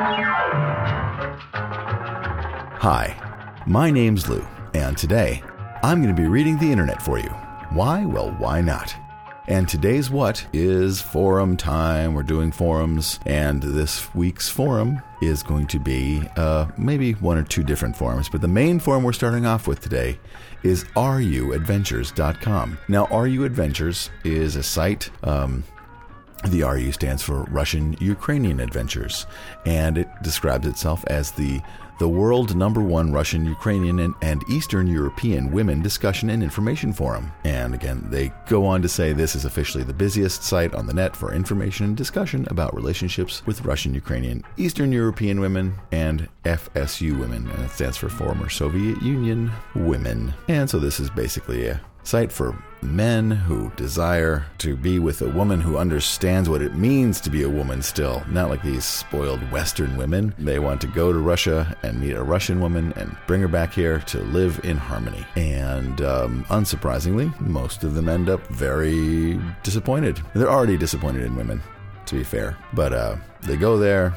Hi, my name's Lou, and today I'm going to be reading the internet for you. Why? Well, why not? And today's what is forum time. We're doing forums, and this week's forum is going to be uh, maybe one or two different forums. But the main forum we're starting off with today is ruadventures.com. Now, RU Adventures is a site. Um, the RU stands for Russian Ukrainian Adventures, and it describes itself as the the world number one Russian, Ukrainian, and, and, Eastern European women discussion and information forum. And again, they go on to say this is officially the busiest site on the net for information and discussion about relationships with Russian, Ukrainian, Eastern European women, and FSU women. And it stands for former Soviet Union women. And so this is basically a site for men who desire to be with a woman who understands what it means to be a woman still, not like these spoiled Western women. They want to go to Russia and meet a Russian woman and bring her back here to live in harmony. And um, unsurprisingly, most of them end up very disappointed. They're already disappointed in women, to be fair. But uh, they go there,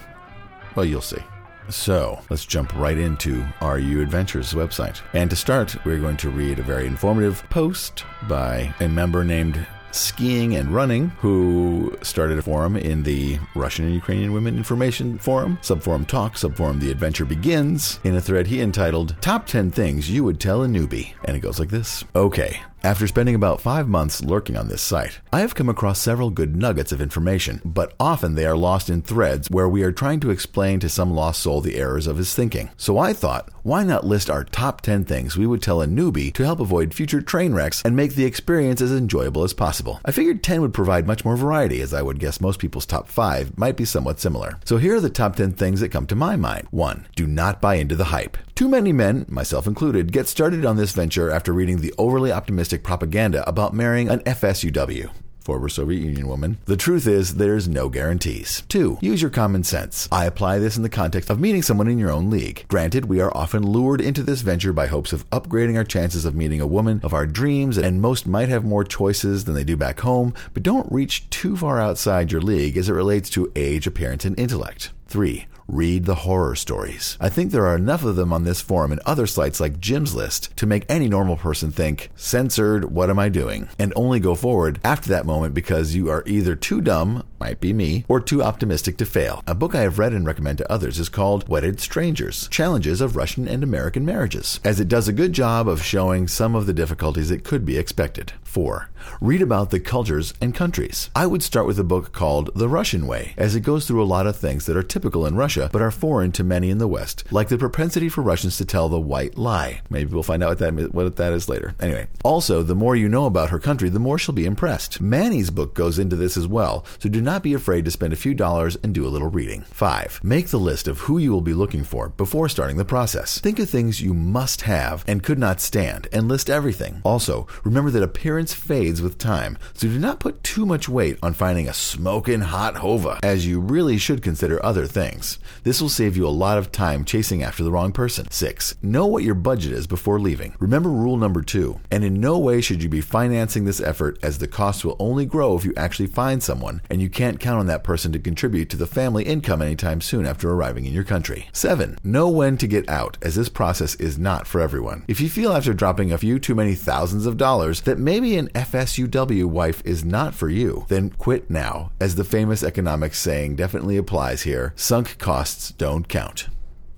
well, you'll see. So let's jump right into RU Adventures website. And to start, we're going to read a very informative post by a member named skiing and running, who started a forum in the Russian and Ukrainian Women Information Forum, Subforum Talk, Subforum The Adventure Begins, in a thread he entitled Top 10 Things You Would Tell a Newbie. And it goes like this Okay, after spending about five months lurking on this site, I have come across several good nuggets of information, but often they are lost in threads where we are trying to explain to some lost soul the errors of his thinking. So I thought, why not list our top 10 things we would tell a newbie to help avoid future train wrecks and make the experience as enjoyable as possible? I figured 10 would provide much more variety, as I would guess most people's top 5 might be somewhat similar. So here are the top 10 things that come to my mind. 1. Do not buy into the hype. Too many men, myself included, get started on this venture after reading the overly optimistic propaganda about marrying an FSUW former Soviet Union woman. The truth is, there's no guarantees. Two, use your common sense. I apply this in the context of meeting someone in your own league. Granted, we are often lured into this venture by hopes of upgrading our chances of meeting a woman of our dreams, and most might have more choices than they do back home, but don't reach too far outside your league as it relates to age, appearance, and intellect. 3 read the horror stories. I think there are enough of them on this forum and other sites like Jim's List to make any normal person think, censored, what am I doing? And only go forward after that moment because you are either too dumb, might be me, or too optimistic to fail. A book I have read and recommend to others is called Wedded Strangers Challenges of Russian and American Marriages, as it does a good job of showing some of the difficulties that could be expected. 4. Read about the cultures and countries. I would start with a book called The Russian Way, as it goes through a lot of things that are typical in Russia but are foreign to many in the West, like the propensity for Russians to tell the white lie. Maybe we'll find out what that, what that is later. Anyway, also, the more you know about her country, the more she'll be impressed. Manny's book goes into this as well, so do not be afraid to spend a few dollars and do a little reading. 5. Make the list of who you will be looking for before starting the process. Think of things you must have and could not stand, and list everything. Also, remember that appearance fades with time, so do not put too much weight on finding a smoking hot hova, as you really should consider other things. This will save you a lot of time chasing after the wrong person. 6. Know what your budget is before leaving. Remember rule number 2, and in no way should you be financing this effort as the cost will only grow if you actually find someone, and you can't count on that person to contribute to the family income anytime soon after arriving in your country. 7. Know when to get out, as this process is not for everyone. If you feel after dropping a few too many thousands of dollars that maybe an FSUW wife is not for you, then quit now, as the famous economics saying definitely applies here sunk costs don't count.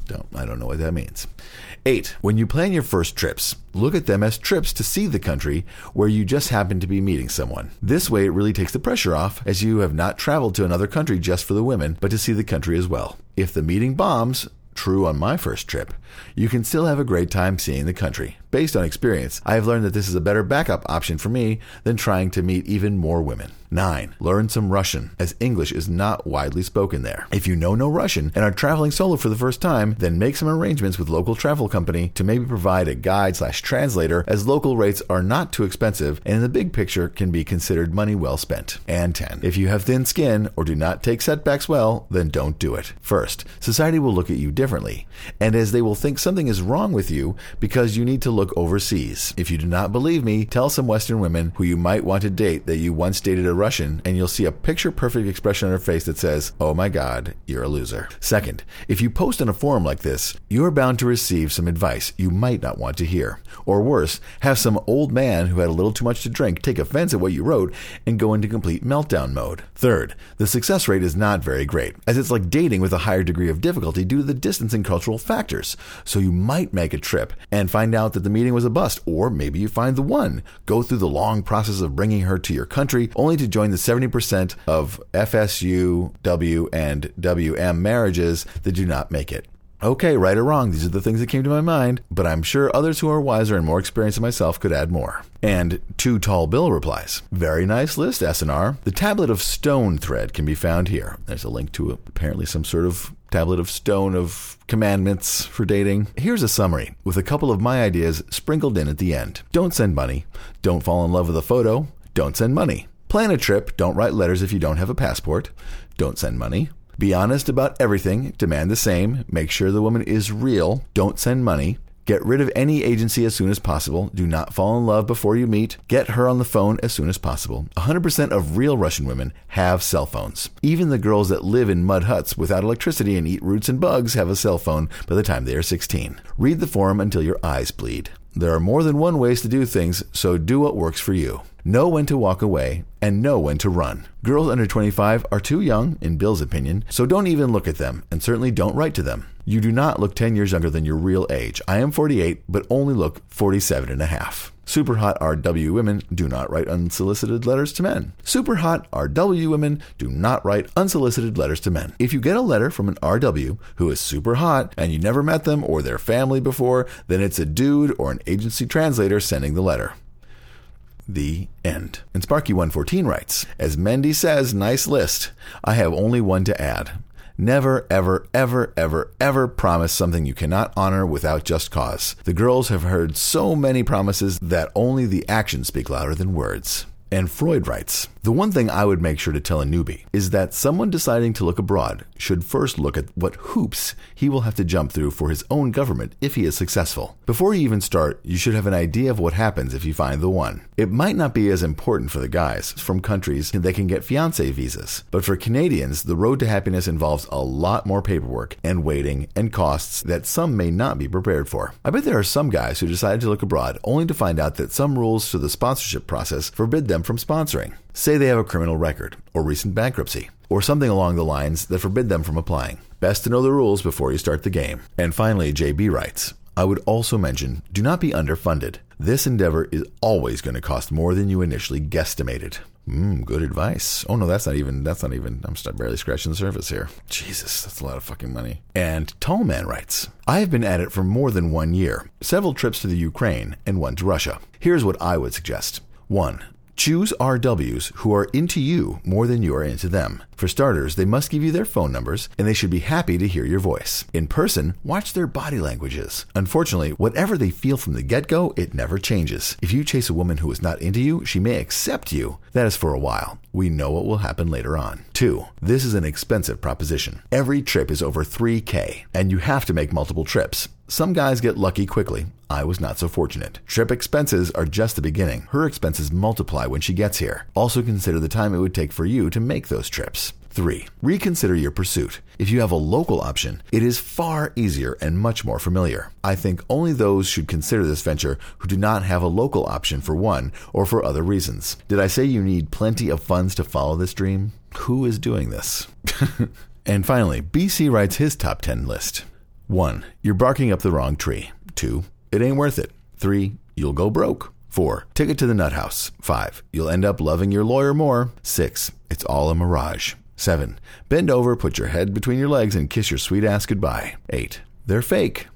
Don't, I don't know what that means. Eight, when you plan your first trips, look at them as trips to see the country where you just happen to be meeting someone. This way, it really takes the pressure off, as you have not traveled to another country just for the women, but to see the country as well. If the meeting bombs, true on my first trip, you can still have a great time seeing the country. Based on experience, I have learned that this is a better backup option for me than trying to meet even more women. 9. Learn some Russian, as English is not widely spoken there. If you know no Russian and are traveling solo for the first time, then make some arrangements with local travel company to maybe provide a guide slash translator, as local rates are not too expensive and in the big picture can be considered money well spent. And 10. If you have thin skin or do not take setbacks well, then don't do it. First, society will look at you differently, and as they will think something is wrong with you because you need to look overseas. If you do not believe me, tell some Western women who you might want to date that you once dated a Russian, and you'll see a picture perfect expression on her face that says, Oh my God, you're a loser. Second, if you post on a forum like this, you are bound to receive some advice you might not want to hear. Or worse, have some old man who had a little too much to drink take offense at what you wrote and go into complete meltdown mode. Third, the success rate is not very great, as it's like dating with a higher degree of difficulty due to the distance and cultural factors. So you might make a trip and find out that the meeting was a bust, or maybe you find the one. Go through the long process of bringing her to your country, only to join the 70% of FSU, W, and WM marriages that do not make it. Okay, right or wrong, these are the things that came to my mind, but I'm sure others who are wiser and more experienced than myself could add more. And Too Tall Bill replies, Very nice list, SNR. The tablet of stone thread can be found here. There's a link to apparently some sort of tablet of stone of commandments for dating. Here's a summary with a couple of my ideas sprinkled in at the end. Don't send money. Don't fall in love with a photo. Don't send money. Plan a trip. Don't write letters if you don't have a passport. Don't send money. Be honest about everything. Demand the same. Make sure the woman is real. Don't send money. Get rid of any agency as soon as possible. Do not fall in love before you meet. Get her on the phone as soon as possible. 100% of real Russian women have cell phones. Even the girls that live in mud huts without electricity and eat roots and bugs have a cell phone by the time they are 16. Read the forum until your eyes bleed. There are more than one ways to do things, so do what works for you. Know when to walk away and know when to run. Girls under 25 are too young, in Bill's opinion, so don't even look at them, and certainly don't write to them. You do not look 10 years younger than your real age. I am 48, but only look 47 and a half. Super hot RW women do not write unsolicited letters to men. Super hot RW women do not write unsolicited letters to men. If you get a letter from an RW who is super hot and you never met them or their family before, then it's a dude or an agency translator sending the letter. The end. And Sparky114 writes, As Mendy says, nice list. I have only one to add. Never, ever, ever, ever, ever promise something you cannot honor without just cause. The girls have heard so many promises that only the actions speak louder than words. And Freud writes The one thing I would make sure to tell a newbie is that someone deciding to look abroad should first look at what hoops he will have to jump through for his own government if he is successful. Before you even start, you should have an idea of what happens if you find the one. It might not be as important for the guys from countries that can get fiance visas, but for Canadians, the road to happiness involves a lot more paperwork and waiting and costs that some may not be prepared for. I bet there are some guys who decided to look abroad only to find out that some rules to the sponsorship process forbid them from sponsoring. Say they have a criminal record, or recent bankruptcy, or something along the lines that forbid them from applying. Best to know the rules before you start the game. And finally, JB writes I would also mention do not be underfunded. This endeavor is always going to cost more than you initially guesstimated. Mm, good advice. Oh no, that's not even. That's not even. I'm barely scratching the surface here. Jesus, that's a lot of fucking money. And Tallman writes, I have been at it for more than one year. Several trips to the Ukraine and one to Russia. Here's what I would suggest. One, Choose RWs who are into you more than you are into them. For starters, they must give you their phone numbers and they should be happy to hear your voice. In person, watch their body languages. Unfortunately, whatever they feel from the get go, it never changes. If you chase a woman who is not into you, she may accept you. That is for a while. We know what will happen later on. Two, this is an expensive proposition. Every trip is over 3K, and you have to make multiple trips. Some guys get lucky quickly. I was not so fortunate. Trip expenses are just the beginning. Her expenses multiply when she gets here. Also consider the time it would take for you to make those trips. 3. Reconsider your pursuit. If you have a local option, it is far easier and much more familiar. I think only those should consider this venture who do not have a local option for one or for other reasons. Did I say you need plenty of funds to follow this dream? Who is doing this? and finally, BC writes his top 10 list. 1. You're barking up the wrong tree. 2. It ain't worth it. 3. You'll go broke. 4. Ticket to the nut house. 5. You'll end up loving your lawyer more. 6. It's all a mirage. 7. Bend over, put your head between your legs, and kiss your sweet ass goodbye. 8. They're fake.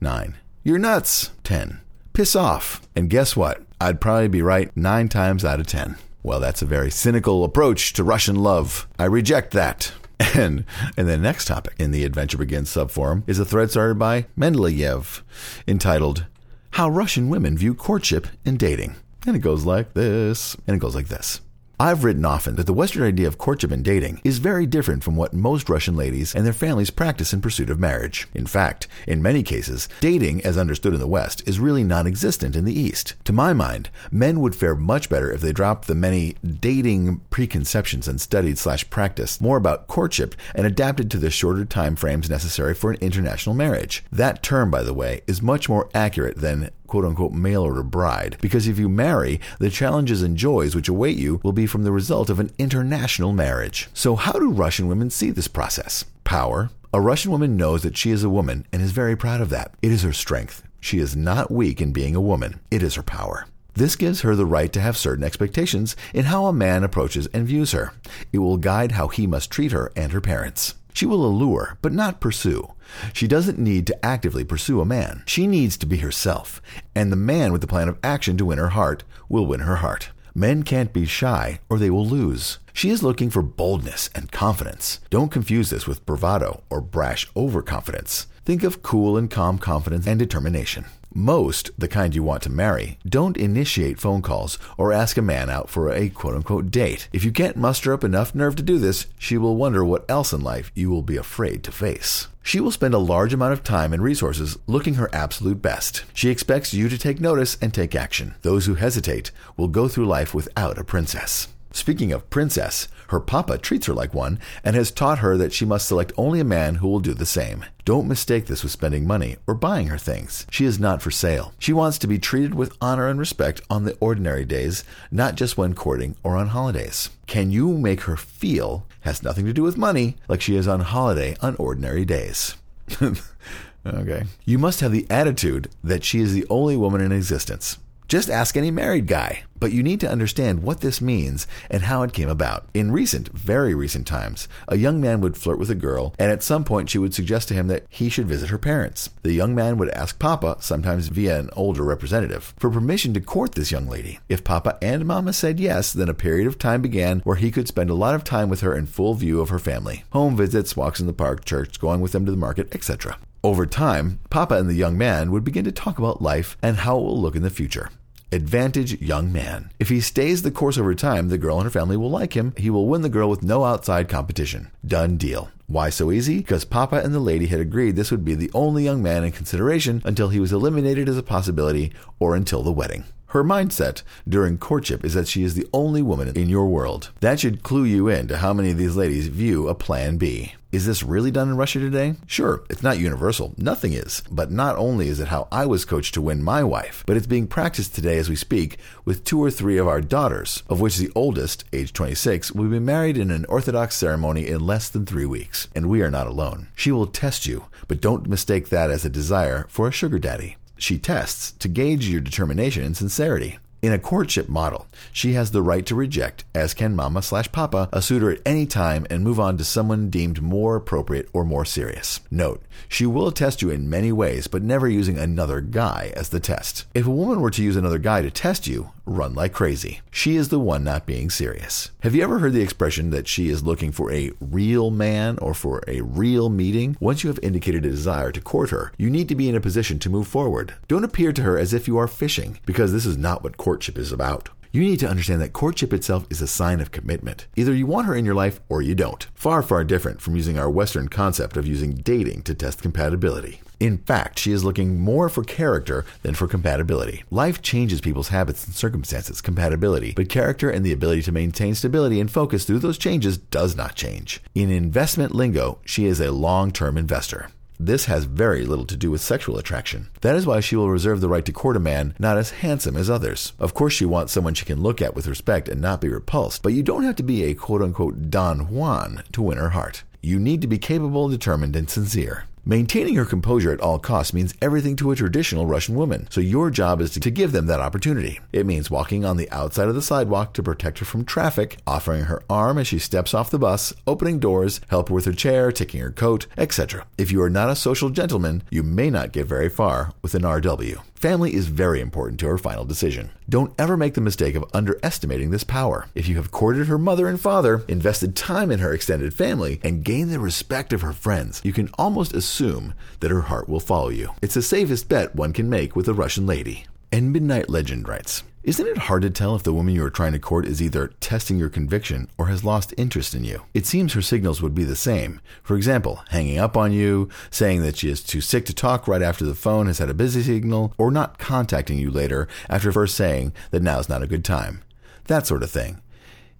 9. You're nuts. 10. Piss off. And guess what? I'd probably be right 9 times out of 10. Well, that's a very cynical approach to Russian love. I reject that. And and the next topic in the Adventure Begins subforum is a thread started by Mendeleev entitled How Russian Women View Courtship and Dating. And it goes like this. And it goes like this. I've written often that the Western idea of courtship and dating is very different from what most Russian ladies and their families practice in pursuit of marriage. In fact, in many cases, dating, as understood in the West, is really non existent in the East. To my mind, men would fare much better if they dropped the many dating preconceptions and studied slash practiced more about courtship and adapted to the shorter time frames necessary for an international marriage. That term, by the way, is much more accurate than quote unquote mail order bride, because if you marry, the challenges and joys which await you will be from the result of an international marriage. So, how do Russian women see this process? Power. A Russian woman knows that she is a woman and is very proud of that. It is her strength. She is not weak in being a woman, it is her power. This gives her the right to have certain expectations in how a man approaches and views her. It will guide how he must treat her and her parents. She will allure, but not pursue. She doesn't need to actively pursue a man. She needs to be herself, and the man with the plan of action to win her heart will win her heart. Men can't be shy or they will lose. She is looking for boldness and confidence. Don't confuse this with bravado or brash overconfidence. Think of cool and calm confidence and determination. Most, the kind you want to marry, don't initiate phone calls or ask a man out for a quote unquote date. If you can't muster up enough nerve to do this, she will wonder what else in life you will be afraid to face. She will spend a large amount of time and resources looking her absolute best. She expects you to take notice and take action. Those who hesitate will go through life without a princess. Speaking of princess, her papa treats her like one and has taught her that she must select only a man who will do the same. Don't mistake this with spending money or buying her things. She is not for sale. She wants to be treated with honor and respect on the ordinary days, not just when courting or on holidays. Can you make her feel, has nothing to do with money, like she is on holiday on ordinary days? okay. You must have the attitude that she is the only woman in existence. Just ask any married guy. But you need to understand what this means and how it came about. In recent, very recent times, a young man would flirt with a girl, and at some point she would suggest to him that he should visit her parents. The young man would ask Papa, sometimes via an older representative, for permission to court this young lady. If Papa and Mama said yes, then a period of time began where he could spend a lot of time with her in full view of her family. Home visits, walks in the park, church, going with them to the market, etc. Over time, Papa and the young man would begin to talk about life and how it will look in the future. Advantage young man. If he stays the course over time, the girl and her family will like him. He will win the girl with no outside competition. Done deal. Why so easy? Because Papa and the lady had agreed this would be the only young man in consideration until he was eliminated as a possibility or until the wedding. Her mindset during courtship is that she is the only woman in your world. That should clue you in to how many of these ladies view a plan B. Is this really done in Russia today? Sure, it's not universal. Nothing is. But not only is it how I was coached to win my wife, but it's being practiced today as we speak with two or three of our daughters, of which the oldest, age 26, will be married in an Orthodox ceremony in less than three weeks. And we are not alone. She will test you, but don't mistake that as a desire for a sugar daddy she tests to gauge your determination and sincerity. In a courtship model, she has the right to reject, as can mama slash papa, a suitor at any time and move on to someone deemed more appropriate or more serious. Note, she will test you in many ways, but never using another guy as the test. If a woman were to use another guy to test you, run like crazy. She is the one not being serious. Have you ever heard the expression that she is looking for a real man or for a real meeting? Once you have indicated a desire to court her, you need to be in a position to move forward. Don't appear to her as if you are fishing, because this is not what courtship is about. You need to understand that courtship itself is a sign of commitment. Either you want her in your life or you don't. Far, far different from using our Western concept of using dating to test compatibility. In fact, she is looking more for character than for compatibility. Life changes people's habits and circumstances, compatibility, but character and the ability to maintain stability and focus through those changes does not change. In investment lingo, she is a long term investor. This has very little to do with sexual attraction. That is why she will reserve the right to court a man not as handsome as others. Of course, she wants someone she can look at with respect and not be repulsed, but you don't have to be a quote unquote Don Juan to win her heart. You need to be capable, determined, and sincere. Maintaining her composure at all costs means everything to a traditional Russian woman, so your job is to give them that opportunity. It means walking on the outside of the sidewalk to protect her from traffic, offering her arm as she steps off the bus, opening doors, help her with her chair, taking her coat, etc. If you are not a social gentleman, you may not get very far with an RW. Family is very important to her final decision. Don't ever make the mistake of underestimating this power. If you have courted her mother and father, invested time in her extended family, and gained the respect of her friends, you can almost assume that her heart will follow you. It's the safest bet one can make with a Russian lady. And Midnight Legend writes isn't it hard to tell if the woman you are trying to court is either testing your conviction or has lost interest in you? It seems her signals would be the same. For example, hanging up on you, saying that she is too sick to talk right after the phone has had a busy signal, or not contacting you later after first saying that now is not a good time. That sort of thing.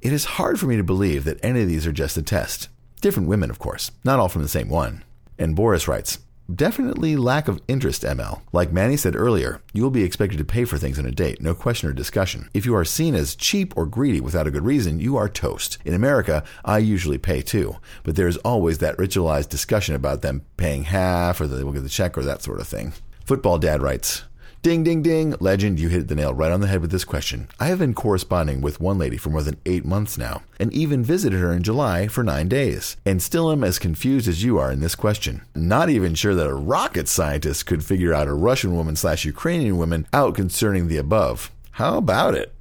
It is hard for me to believe that any of these are just a test. Different women, of course, not all from the same one. And Boris writes, Definitely lack of interest, ML. Like Manny said earlier, you will be expected to pay for things on a date, no question or discussion. If you are seen as cheap or greedy without a good reason, you are toast. In America, I usually pay too, but there's always that ritualized discussion about them paying half or they will get the check or that sort of thing. Football Dad writes, Ding, ding, ding. Legend, you hit the nail right on the head with this question. I have been corresponding with one lady for more than eight months now, and even visited her in July for nine days, and still am as confused as you are in this question. Not even sure that a rocket scientist could figure out a Russian woman slash Ukrainian woman out concerning the above. How about it?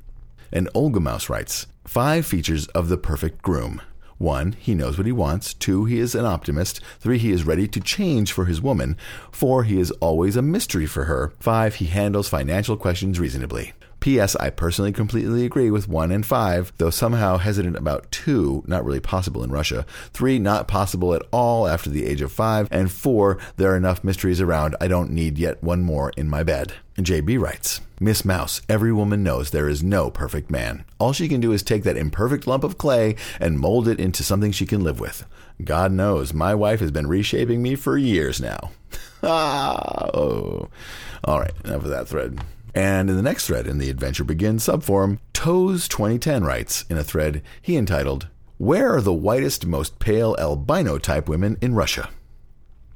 And Olga Mouse writes, Five features of the perfect groom. One, he knows what he wants. Two, he is an optimist. Three, he is ready to change for his woman. Four, he is always a mystery for her. Five, he handles financial questions reasonably. P.S. I personally completely agree with 1 and 5, though somehow hesitant about 2, not really possible in Russia. 3, not possible at all after the age of 5. And 4, there are enough mysteries around, I don't need yet one more in my bed. JB writes Miss Mouse, every woman knows there is no perfect man. All she can do is take that imperfect lump of clay and mold it into something she can live with. God knows, my wife has been reshaping me for years now. ah, oh. All right, enough of that thread. And in the next thread in the Adventure Begins subforum, Toes 2010 writes in a thread he entitled, Where are the whitest, most pale albino type women in Russia?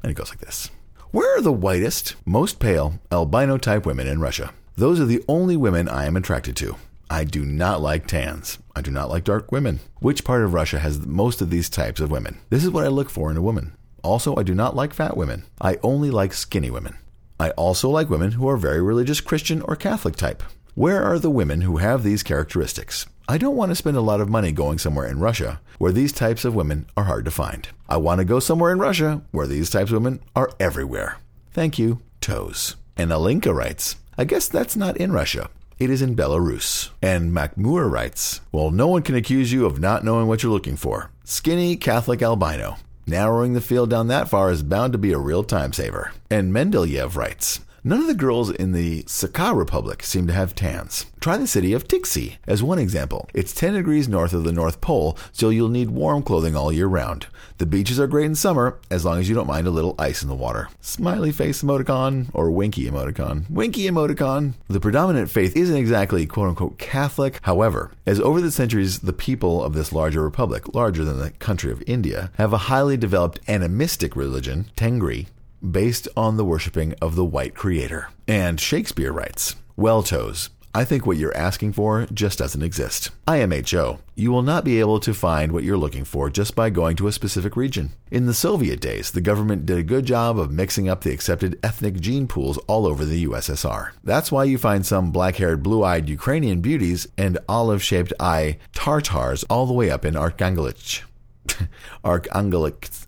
And it goes like this Where are the whitest, most pale albino type women in Russia? Those are the only women I am attracted to. I do not like tans. I do not like dark women. Which part of Russia has most of these types of women? This is what I look for in a woman. Also, I do not like fat women. I only like skinny women. I also like women who are very religious Christian or Catholic type. Where are the women who have these characteristics? I don't want to spend a lot of money going somewhere in Russia where these types of women are hard to find. I want to go somewhere in Russia where these types of women are everywhere. Thank you, Toes. And Alinka writes, I guess that's not in Russia. It is in Belarus. And Macmur writes, Well, no one can accuse you of not knowing what you're looking for. Skinny Catholic albino. Narrowing the field down that far is bound to be a real time saver. And Mendeleev writes, None of the girls in the Sakha Republic seem to have tans. Try the city of Tiksi as one example. It's 10 degrees north of the North Pole, so you'll need warm clothing all year round. The beaches are great in summer, as long as you don't mind a little ice in the water. Smiley face emoticon or winky emoticon. Winky emoticon. The predominant faith isn't exactly quote unquote Catholic. However, as over the centuries, the people of this larger republic, larger than the country of India, have a highly developed animistic religion, Tengri, based on the worshiping of the white creator. And Shakespeare writes, Well, Toes, I think what you're asking for just doesn't exist. IMHO, you will not be able to find what you're looking for just by going to a specific region. In the Soviet days, the government did a good job of mixing up the accepted ethnic gene pools all over the USSR. That's why you find some black haired, blue eyed Ukrainian beauties and olive shaped eye Tartars all the way up in Arkhangelsk. Arkhangelsk.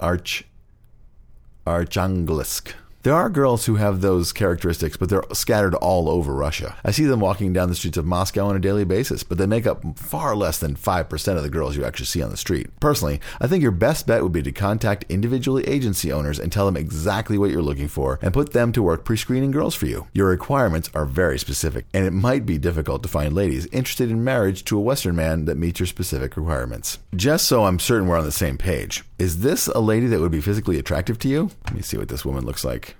Arch. Archangelisk. There are girls who have those characteristics, but they're scattered all over Russia. I see them walking down the streets of Moscow on a daily basis, but they make up far less than 5% of the girls you actually see on the street. Personally, I think your best bet would be to contact individually agency owners and tell them exactly what you're looking for and put them to work pre screening girls for you. Your requirements are very specific, and it might be difficult to find ladies interested in marriage to a Western man that meets your specific requirements. Just so I'm certain we're on the same page, is this a lady that would be physically attractive to you? Let me see what this woman looks like.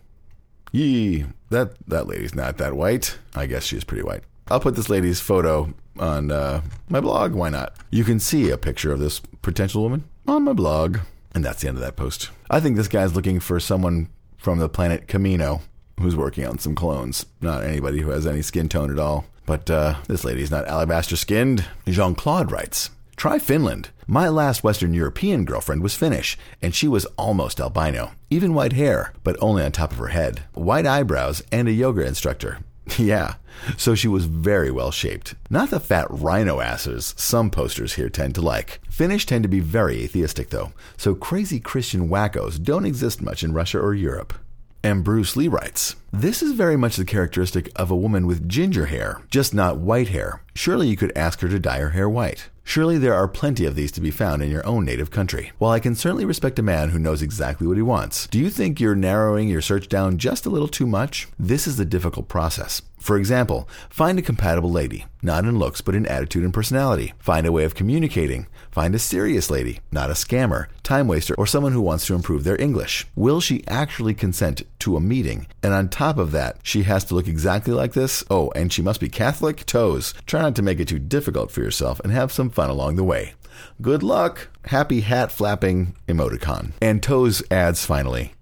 Yee, that that lady's not that white. I guess she's pretty white. I'll put this lady's photo on uh, my blog. Why not? You can see a picture of this potential woman on my blog. And that's the end of that post. I think this guy's looking for someone from the planet Kamino who's working on some clones, not anybody who has any skin tone at all. But uh, this lady's not alabaster skinned. Jean Claude writes Try Finland. My last Western European girlfriend was Finnish, and she was almost albino. Even white hair, but only on top of her head. White eyebrows, and a yoga instructor. Yeah, so she was very well shaped. Not the fat rhino asses some posters here tend to like. Finnish tend to be very atheistic, though, so crazy Christian wackos don't exist much in Russia or Europe. And Bruce Lee writes, This is very much the characteristic of a woman with ginger hair, just not white hair. Surely you could ask her to dye her hair white. Surely there are plenty of these to be found in your own native country. While I can certainly respect a man who knows exactly what he wants, do you think you're narrowing your search down just a little too much? This is the difficult process. For example, find a compatible lady, not in looks but in attitude and personality. Find a way of communicating. Find a serious lady, not a scammer, time waster, or someone who wants to improve their English. Will she actually consent to a meeting? And on top of that, she has to look exactly like this? Oh, and she must be Catholic? Toes. Try not to make it too difficult for yourself and have some fun along the way. Good luck. Happy hat flapping emoticon. And Toes adds finally,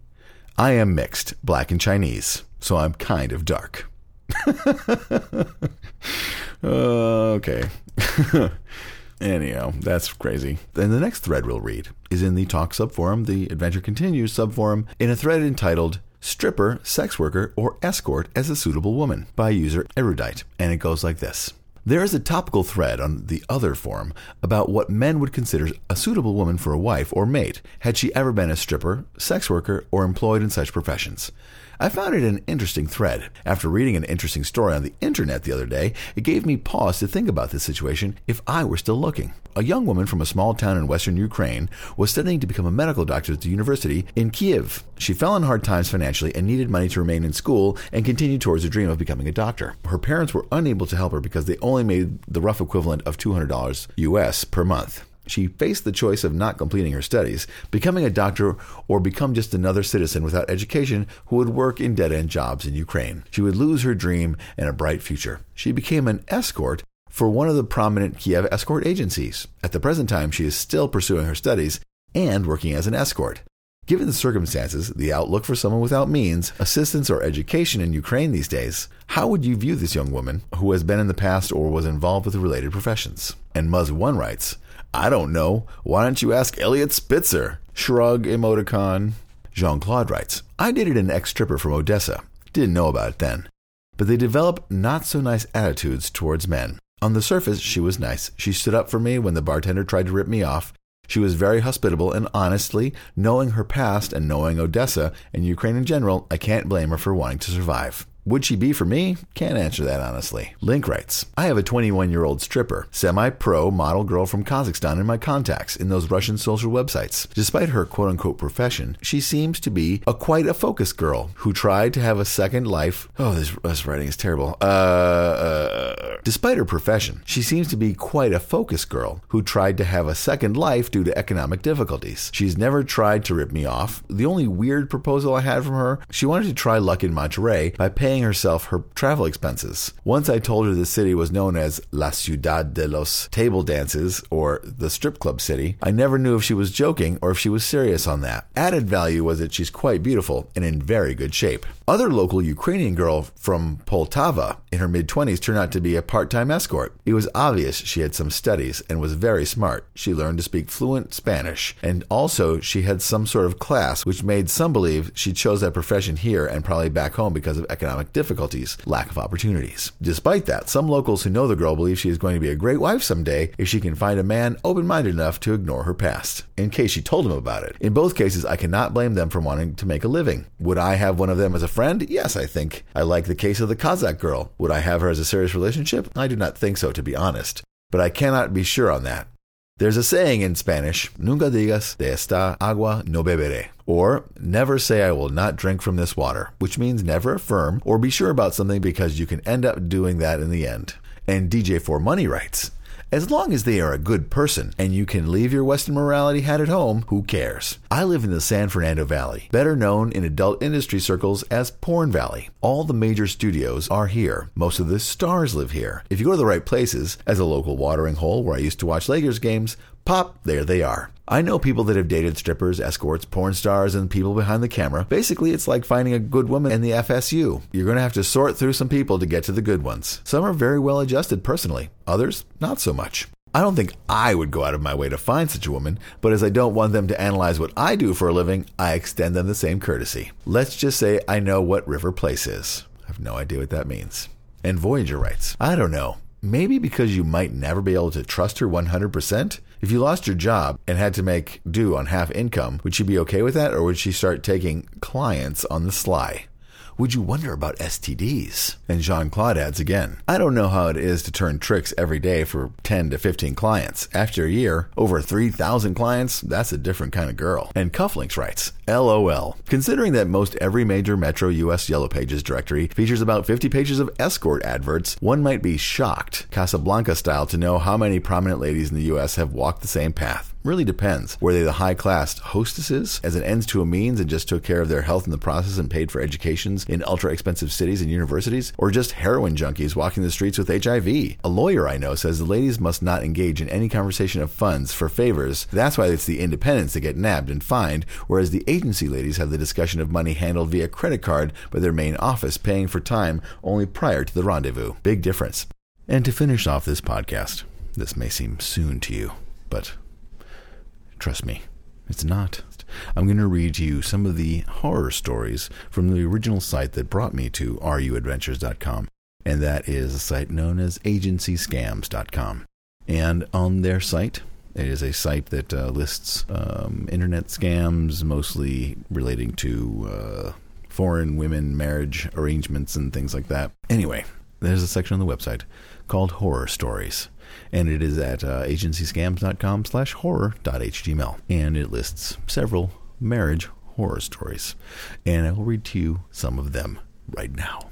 I am mixed, black and Chinese, so I'm kind of dark. Uh, okay. Anyhow, that's crazy. And the next thread we'll read is in the Talk subforum, the Adventure Continues subforum, in a thread entitled Stripper, Sex Worker, or Escort as a Suitable Woman by user Erudite. And it goes like this. There is a topical thread on the other forum about what men would consider a suitable woman for a wife or mate had she ever been a stripper, sex worker, or employed in such professions. I found it an interesting thread. After reading an interesting story on the internet the other day, it gave me pause to think about this situation if I were still looking. A young woman from a small town in western Ukraine was studying to become a medical doctor at the university in Kiev. She fell in hard times financially and needed money to remain in school and continue towards her dream of becoming a doctor. Her parents were unable to help her because they only made the rough equivalent of $200 US per month. She faced the choice of not completing her studies, becoming a doctor, or become just another citizen without education who would work in dead end jobs in Ukraine. She would lose her dream and a bright future. She became an escort for one of the prominent Kiev escort agencies. At the present time, she is still pursuing her studies and working as an escort. Given the circumstances, the outlook for someone without means, assistance, or education in Ukraine these days, how would you view this young woman who has been in the past or was involved with related professions? And Muzz1 writes, I don't know. Why don't you ask Eliot Spitzer? Shrug emoticon. Jean Claude writes, I dated an ex stripper from Odessa. Didn't know about it then. But they develop not so nice attitudes towards men. On the surface, she was nice. She stood up for me when the bartender tried to rip me off. She was very hospitable, and honestly, knowing her past and knowing Odessa and Ukraine in general, I can't blame her for wanting to survive. Would she be for me? Can't answer that honestly. Link writes I have a 21 year old stripper, semi pro model girl from Kazakhstan in my contacts in those Russian social websites. Despite her quote unquote profession, she seems to be a quite a focused girl who tried to have a second life. Oh, this, this writing is terrible. Uh, uh, despite her profession, she seems to be quite a focused girl who tried to have a second life due to economic difficulties. She's never tried to rip me off. The only weird proposal I had from her, she wanted to try luck in Monterrey by paying paying herself her travel expenses. Once I told her the city was known as La Ciudad de los Table Dances, or the strip club city, I never knew if she was joking or if she was serious on that. Added value was that she's quite beautiful and in very good shape. Other local Ukrainian girl from Poltava in her mid 20s turned out to be a part time escort. It was obvious she had some studies and was very smart. She learned to speak fluent Spanish, and also she had some sort of class, which made some believe she chose that profession here and probably back home because of economic economic difficulties, lack of opportunities. Despite that, some locals who know the girl believe she is going to be a great wife someday if she can find a man open minded enough to ignore her past, in case she told him about it. In both cases, I cannot blame them for wanting to make a living. Would I have one of them as a friend? Yes, I think. I like the case of the Kazakh girl. Would I have her as a serious relationship? I do not think so, to be honest. But I cannot be sure on that. There's a saying in Spanish, nunca digas de esta agua no beberé, or never say I will not drink from this water, which means never affirm or be sure about something because you can end up doing that in the end. And DJ4Money writes, as long as they are a good person and you can leave your Western morality hat at home, who cares? I live in the San Fernando Valley, better known in adult industry circles as Porn Valley. All the major studios are here. Most of the stars live here. If you go to the right places, as a local watering hole where I used to watch Lakers games, pop, there they are. I know people that have dated strippers, escorts, porn stars, and people behind the camera. Basically, it's like finding a good woman in the FSU. You're going to have to sort through some people to get to the good ones. Some are very well adjusted personally, others, not so much. I don't think I would go out of my way to find such a woman, but as I don't want them to analyze what I do for a living, I extend them the same courtesy. Let's just say I know what River Place is. I have no idea what that means. And Voyager writes, I don't know. Maybe because you might never be able to trust her 100%? If you lost your job and had to make do on half income, would she be okay with that or would she start taking clients on the sly? Would you wonder about STDs? And Jean Claude adds again I don't know how it is to turn tricks every day for 10 to 15 clients. After a year, over 3,000 clients, that's a different kind of girl. And Cufflinks writes LOL. Considering that most every major Metro US Yellow Pages directory features about 50 pages of escort adverts, one might be shocked, Casablanca style, to know how many prominent ladies in the US have walked the same path. Really depends. Were they the high class hostesses, as an ends to a means and just took care of their health in the process and paid for educations in ultra expensive cities and universities? Or just heroin junkies walking the streets with HIV? A lawyer I know says the ladies must not engage in any conversation of funds for favors. That's why it's the independents that get nabbed and fined, whereas the agency ladies have the discussion of money handled via credit card by their main office, paying for time only prior to the rendezvous. Big difference. And to finish off this podcast, this may seem soon to you, but Trust me, it's not. I'm going to read you some of the horror stories from the original site that brought me to ruadventures.com, and that is a site known as agencyscams.com. And on their site, it is a site that uh, lists um, internet scams, mostly relating to uh, foreign women marriage arrangements and things like that. Anyway, there's a section on the website called Horror Stories and it is at uh, agencyscams.com slash horror.html. And it lists several marriage horror stories. And I will read to you some of them right now.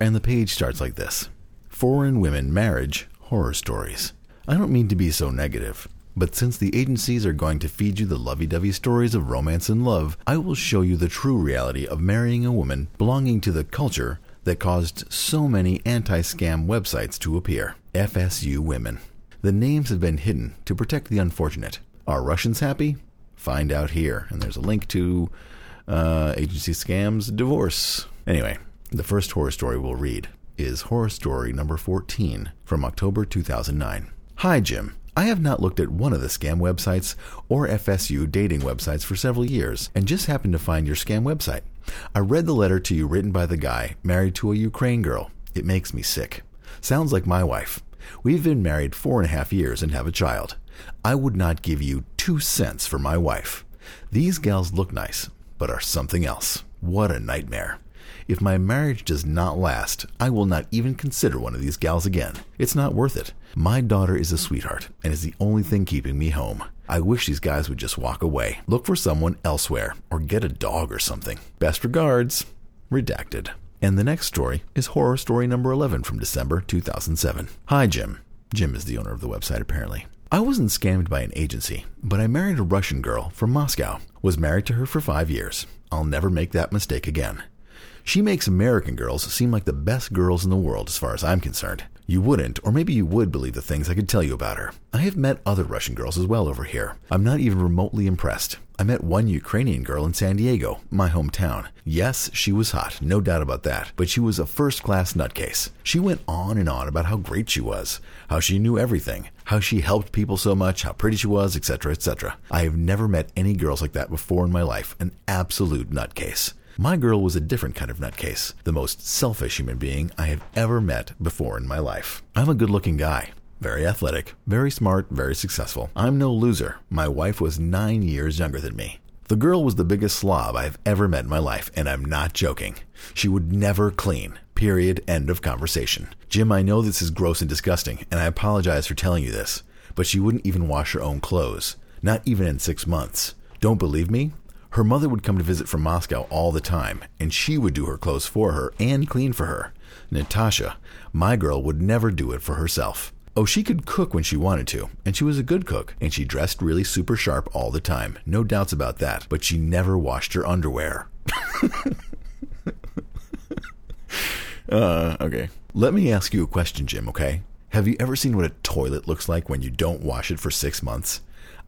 And the page starts like this Foreign Women Marriage Horror Stories. I don't mean to be so negative. But since the agencies are going to feed you the lovey dovey stories of romance and love, I will show you the true reality of marrying a woman belonging to the culture that caused so many anti scam websites to appear FSU Women. The names have been hidden to protect the unfortunate. Are Russians happy? Find out here. And there's a link to uh, Agency Scams Divorce. Anyway, the first horror story we'll read is horror story number 14 from October 2009. Hi, Jim. I have not looked at one of the scam websites or FSU dating websites for several years and just happened to find your scam website. I read the letter to you written by the guy married to a Ukraine girl. It makes me sick. Sounds like my wife. We've been married four and a half years and have a child. I would not give you two cents for my wife. These gals look nice, but are something else. What a nightmare. If my marriage does not last, I will not even consider one of these gals again. It's not worth it. My daughter is a sweetheart and is the only thing keeping me home. I wish these guys would just walk away, look for someone elsewhere, or get a dog or something. Best regards, Redacted. And the next story is horror story number 11 from December 2007. Hi, Jim. Jim is the owner of the website, apparently. I wasn't scammed by an agency, but I married a Russian girl from Moscow. Was married to her for five years. I'll never make that mistake again. She makes American girls seem like the best girls in the world as far as I'm concerned. You wouldn't, or maybe you would believe the things I could tell you about her. I have met other Russian girls as well over here. I'm not even remotely impressed. I met one Ukrainian girl in San Diego, my hometown. Yes, she was hot, no doubt about that, but she was a first class nutcase. She went on and on about how great she was, how she knew everything, how she helped people so much, how pretty she was, etc., etc. I have never met any girls like that before in my life, an absolute nutcase. My girl was a different kind of nutcase, the most selfish human being I have ever met before in my life. I'm a good looking guy. Very athletic, very smart, very successful. I'm no loser. My wife was nine years younger than me. The girl was the biggest slob I've ever met in my life, and I'm not joking. She would never clean. Period. End of conversation. Jim, I know this is gross and disgusting, and I apologize for telling you this, but she wouldn't even wash her own clothes. Not even in six months. Don't believe me? Her mother would come to visit from Moscow all the time, and she would do her clothes for her and clean for her. Natasha, my girl, would never do it for herself. Oh, she could cook when she wanted to, and she was a good cook, and she dressed really super sharp all the time. No doubts about that, but she never washed her underwear. uh, okay. Let me ask you a question, Jim, okay? Have you ever seen what a toilet looks like when you don't wash it for six months?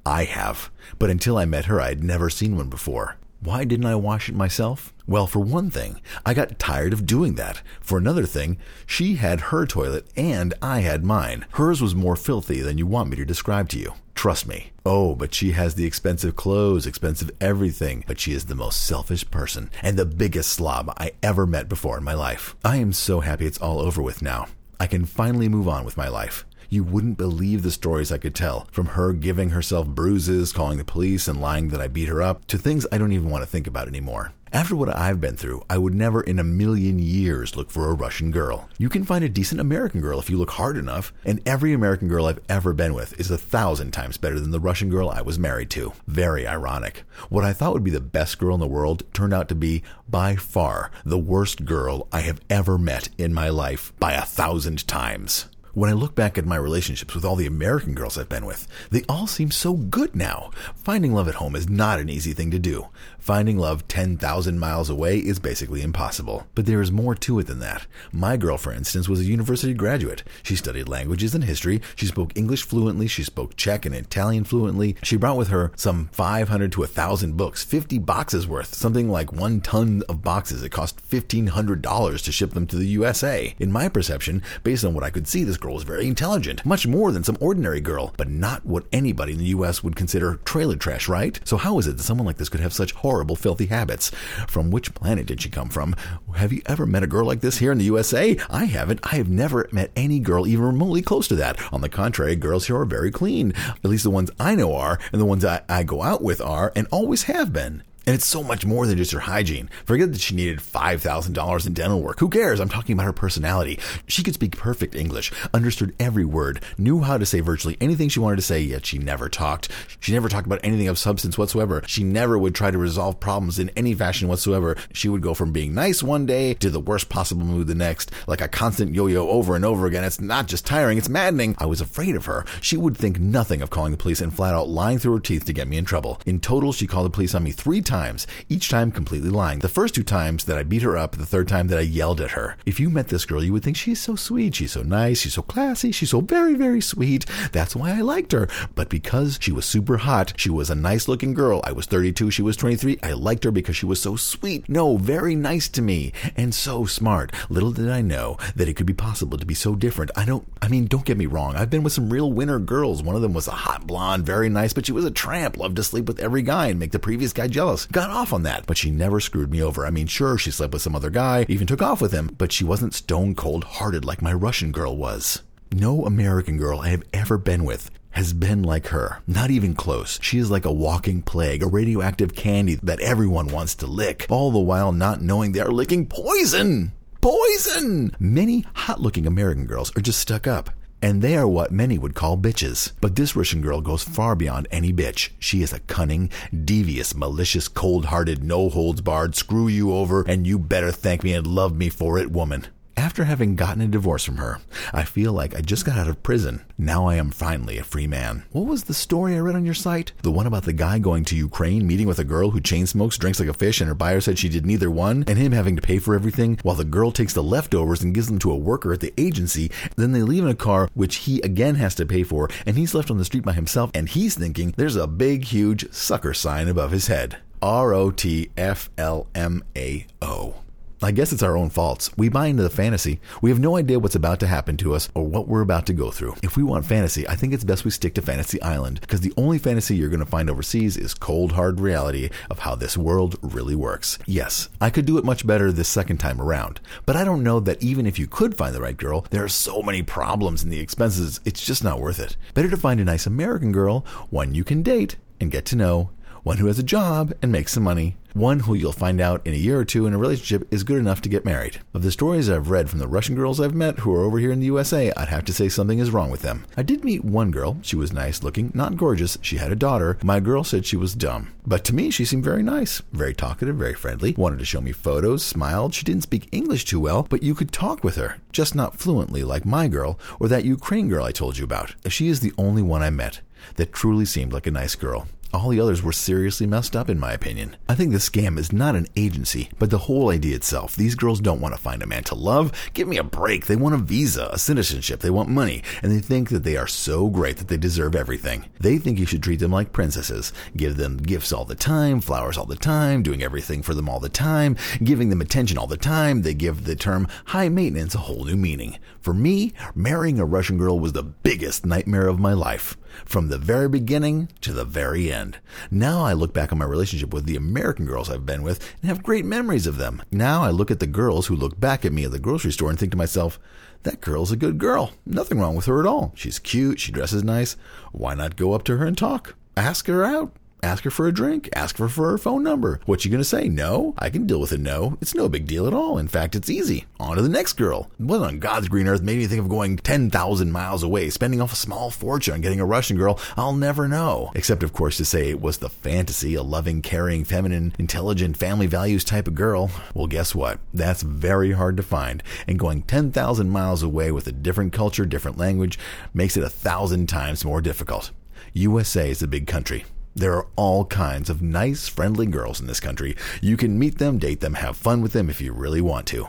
I have, but until I met her, I had never seen one before. Why didn't I wash it myself? Well, for one thing, I got tired of doing that. For another thing, she had her toilet and I had mine. Hers was more filthy than you want me to describe to you. Trust me. Oh, but she has the expensive clothes, expensive everything, but she is the most selfish person and the biggest slob I ever met before in my life. I am so happy it's all over with now. I can finally move on with my life. You wouldn't believe the stories I could tell, from her giving herself bruises, calling the police, and lying that I beat her up, to things I don't even want to think about anymore. After what I've been through, I would never in a million years look for a Russian girl. You can find a decent American girl if you look hard enough, and every American girl I've ever been with is a thousand times better than the Russian girl I was married to. Very ironic. What I thought would be the best girl in the world turned out to be, by far, the worst girl I have ever met in my life by a thousand times. When I look back at my relationships with all the American girls I've been with, they all seem so good now. Finding love at home is not an easy thing to do. Finding love 10,000 miles away is basically impossible. But there is more to it than that. My girl, for instance, was a university graduate. She studied languages and history. She spoke English fluently. She spoke Czech and Italian fluently. She brought with her some 500 to 1,000 books, 50 boxes worth, something like one ton of boxes. It cost $1,500 to ship them to the USA. In my perception, based on what I could see, this girl girl was very intelligent, much more than some ordinary girl, but not what anybody in the US would consider trailer trash, right? So how is it that someone like this could have such horrible, filthy habits? From which planet did she come from? Have you ever met a girl like this here in the USA? I haven't. I have never met any girl even remotely close to that. On the contrary, girls here are very clean. At least the ones I know are, and the ones I, I go out with are, and always have been. And it's so much more than just her hygiene. Forget that she needed $5,000 in dental work. Who cares? I'm talking about her personality. She could speak perfect English, understood every word, knew how to say virtually anything she wanted to say, yet she never talked. She never talked about anything of substance whatsoever. She never would try to resolve problems in any fashion whatsoever. She would go from being nice one day to the worst possible mood the next, like a constant yo-yo over and over again. It's not just tiring, it's maddening. I was afraid of her. She would think nothing of calling the police and flat out lying through her teeth to get me in trouble. In total, she called the police on me three times times, each time completely lying. The first two times that I beat her up, the third time that I yelled at her. If you met this girl, you would think she's so sweet, she's so nice, she's so classy, she's so very, very sweet. That's why I liked her. But because she was super hot, she was a nice looking girl. I was 32, she was 23. I liked her because she was so sweet. No, very nice to me and so smart. Little did I know that it could be possible to be so different. I don't, I mean, don't get me wrong. I've been with some real winner girls. One of them was a hot blonde, very nice, but she was a tramp, loved to sleep with every guy and make the previous guy jealous got off on that, but she never screwed me over. I mean, sure, she slept with some other guy, even took off with him, but she wasn't stone cold hearted like my Russian girl was. No American girl I have ever been with has been like her. Not even close. She is like a walking plague, a radioactive candy that everyone wants to lick, all the while not knowing they're licking poison. Poison! Many hot looking American girls are just stuck up and they are what many would call bitches. But this Russian girl goes far beyond any bitch. She is a cunning, devious, malicious, cold hearted, no holds barred, screw you over, and you better thank me and love me for it woman. After having gotten a divorce from her, I feel like I just got out of prison. Now I am finally a free man. What was the story I read on your site? The one about the guy going to Ukraine, meeting with a girl who chain smokes, drinks like a fish, and her buyer said she did neither one, and him having to pay for everything, while the girl takes the leftovers and gives them to a worker at the agency. Then they leave in a car, which he again has to pay for, and he's left on the street by himself, and he's thinking there's a big, huge sucker sign above his head. R O T F L M A O. I guess it's our own faults. We buy into the fantasy. We have no idea what's about to happen to us or what we're about to go through. If we want fantasy, I think it's best we stick to Fantasy Island because the only fantasy you're going to find overseas is cold, hard reality of how this world really works. Yes, I could do it much better this second time around, but I don't know that even if you could find the right girl, there are so many problems and the expenses, it's just not worth it. Better to find a nice American girl, one you can date and get to know, one who has a job and makes some money, one who you'll find out in a year or two in a relationship is good enough to get married. Of the stories I've read from the Russian girls I've met who are over here in the USA, I'd have to say something is wrong with them. I did meet one girl. She was nice looking, not gorgeous. She had a daughter. My girl said she was dumb. But to me, she seemed very nice, very talkative, very friendly, wanted to show me photos, smiled. She didn't speak English too well, but you could talk with her, just not fluently like my girl or that Ukraine girl I told you about. She is the only one I met that truly seemed like a nice girl. All the others were seriously messed up, in my opinion. I think the scam is not an agency, but the whole idea itself. These girls don't want to find a man to love. Give me a break. They want a visa, a citizenship, they want money, and they think that they are so great that they deserve everything. They think you should treat them like princesses, give them gifts all the time, flowers all the time, doing everything for them all the time, giving them attention all the time. They give the term high maintenance a whole new meaning. For me, marrying a Russian girl was the biggest nightmare of my life, from the very beginning to the very end. Now I look back on my relationship with the American girls I've been with and have great memories of them. Now I look at the girls who look back at me at the grocery store and think to myself, that girl's a good girl. Nothing wrong with her at all. She's cute. She dresses nice. Why not go up to her and talk? Ask her out. Ask her for a drink. Ask her for her phone number. What you gonna say? No? I can deal with a no. It's no big deal at all. In fact, it's easy. On to the next girl. What on God's green earth made me think of going 10,000 miles away, spending off a small fortune on getting a Russian girl? I'll never know. Except, of course, to say it was the fantasy, a loving, caring, feminine, intelligent, family values type of girl. Well, guess what? That's very hard to find. And going 10,000 miles away with a different culture, different language, makes it a thousand times more difficult. USA is a big country. There are all kinds of nice, friendly girls in this country. You can meet them, date them, have fun with them if you really want to.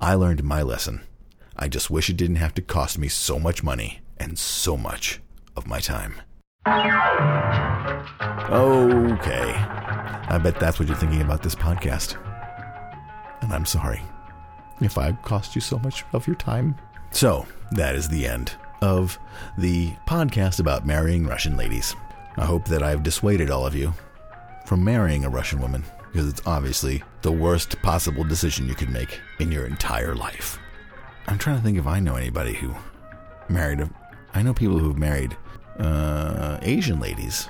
I learned my lesson. I just wish it didn't have to cost me so much money and so much of my time. Okay. I bet that's what you're thinking about this podcast. And I'm sorry if I cost you so much of your time. So, that is the end of the podcast about marrying Russian ladies. I hope that I've dissuaded all of you from marrying a Russian woman because it's obviously the worst possible decision you could make in your entire life. I'm trying to think if I know anybody who married a. I know people who've married uh, Asian ladies,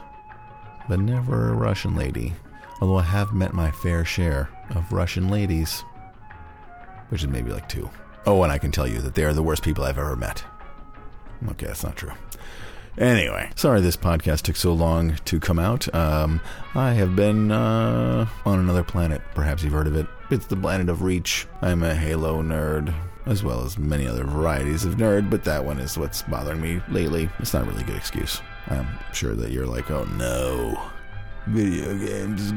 but never a Russian lady. Although I have met my fair share of Russian ladies, which is maybe like two. Oh, and I can tell you that they are the worst people I've ever met. Okay, that's not true. Anyway, sorry this podcast took so long to come out. Um, I have been uh, on another planet. Perhaps you've heard of it. It's the planet of Reach. I'm a Halo nerd, as well as many other varieties of nerd, but that one is what's bothering me lately. It's not really a good excuse. I'm sure that you're like, oh no, video games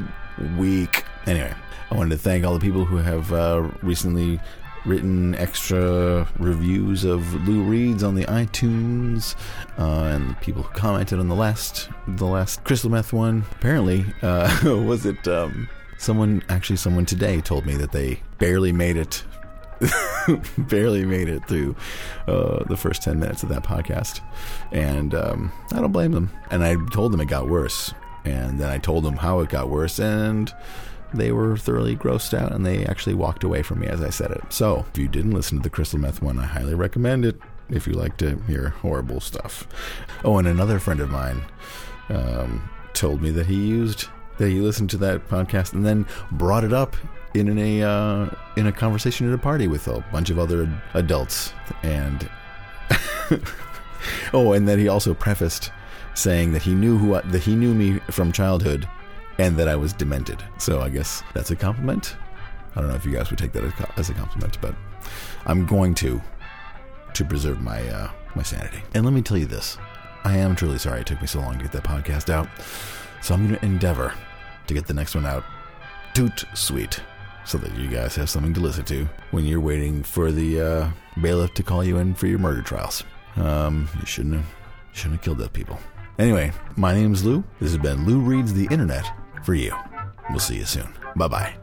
weak. Anyway, I wanted to thank all the people who have uh, recently written extra reviews of Lou Reads on the iTunes, uh, and people who commented on the last the last Crystal Meth one. Apparently, uh, was it um, someone? Actually, someone today told me that they barely made it. barely made it through uh, the first 10 minutes of that podcast. And um, I don't blame them. And I told them it got worse. And then I told them how it got worse. And they were thoroughly grossed out and they actually walked away from me as I said it. So, if you didn't listen to the crystal meth one, I highly recommend it if you like to hear horrible stuff. Oh, and another friend of mine um, told me that he used that he listened to that podcast and then brought it up in a uh, in a conversation at a party with a bunch of other adults and oh, and then he also prefaced saying that he knew who I, that he knew me from childhood and that I was demented. So I guess that's a compliment. I don't know if you guys would take that as a compliment, but I'm going to to preserve my uh, my sanity. And let me tell you this: I am truly sorry it took me so long to get that podcast out. So I'm going to endeavor to get the next one out toot sweet, so that you guys have something to listen to when you're waiting for the uh, bailiff to call you in for your murder trials. Um, you shouldn't have shouldn't have killed those people. Anyway, my name's Lou. This has been Lou Reads the Internet for you. We'll see you soon. Bye bye.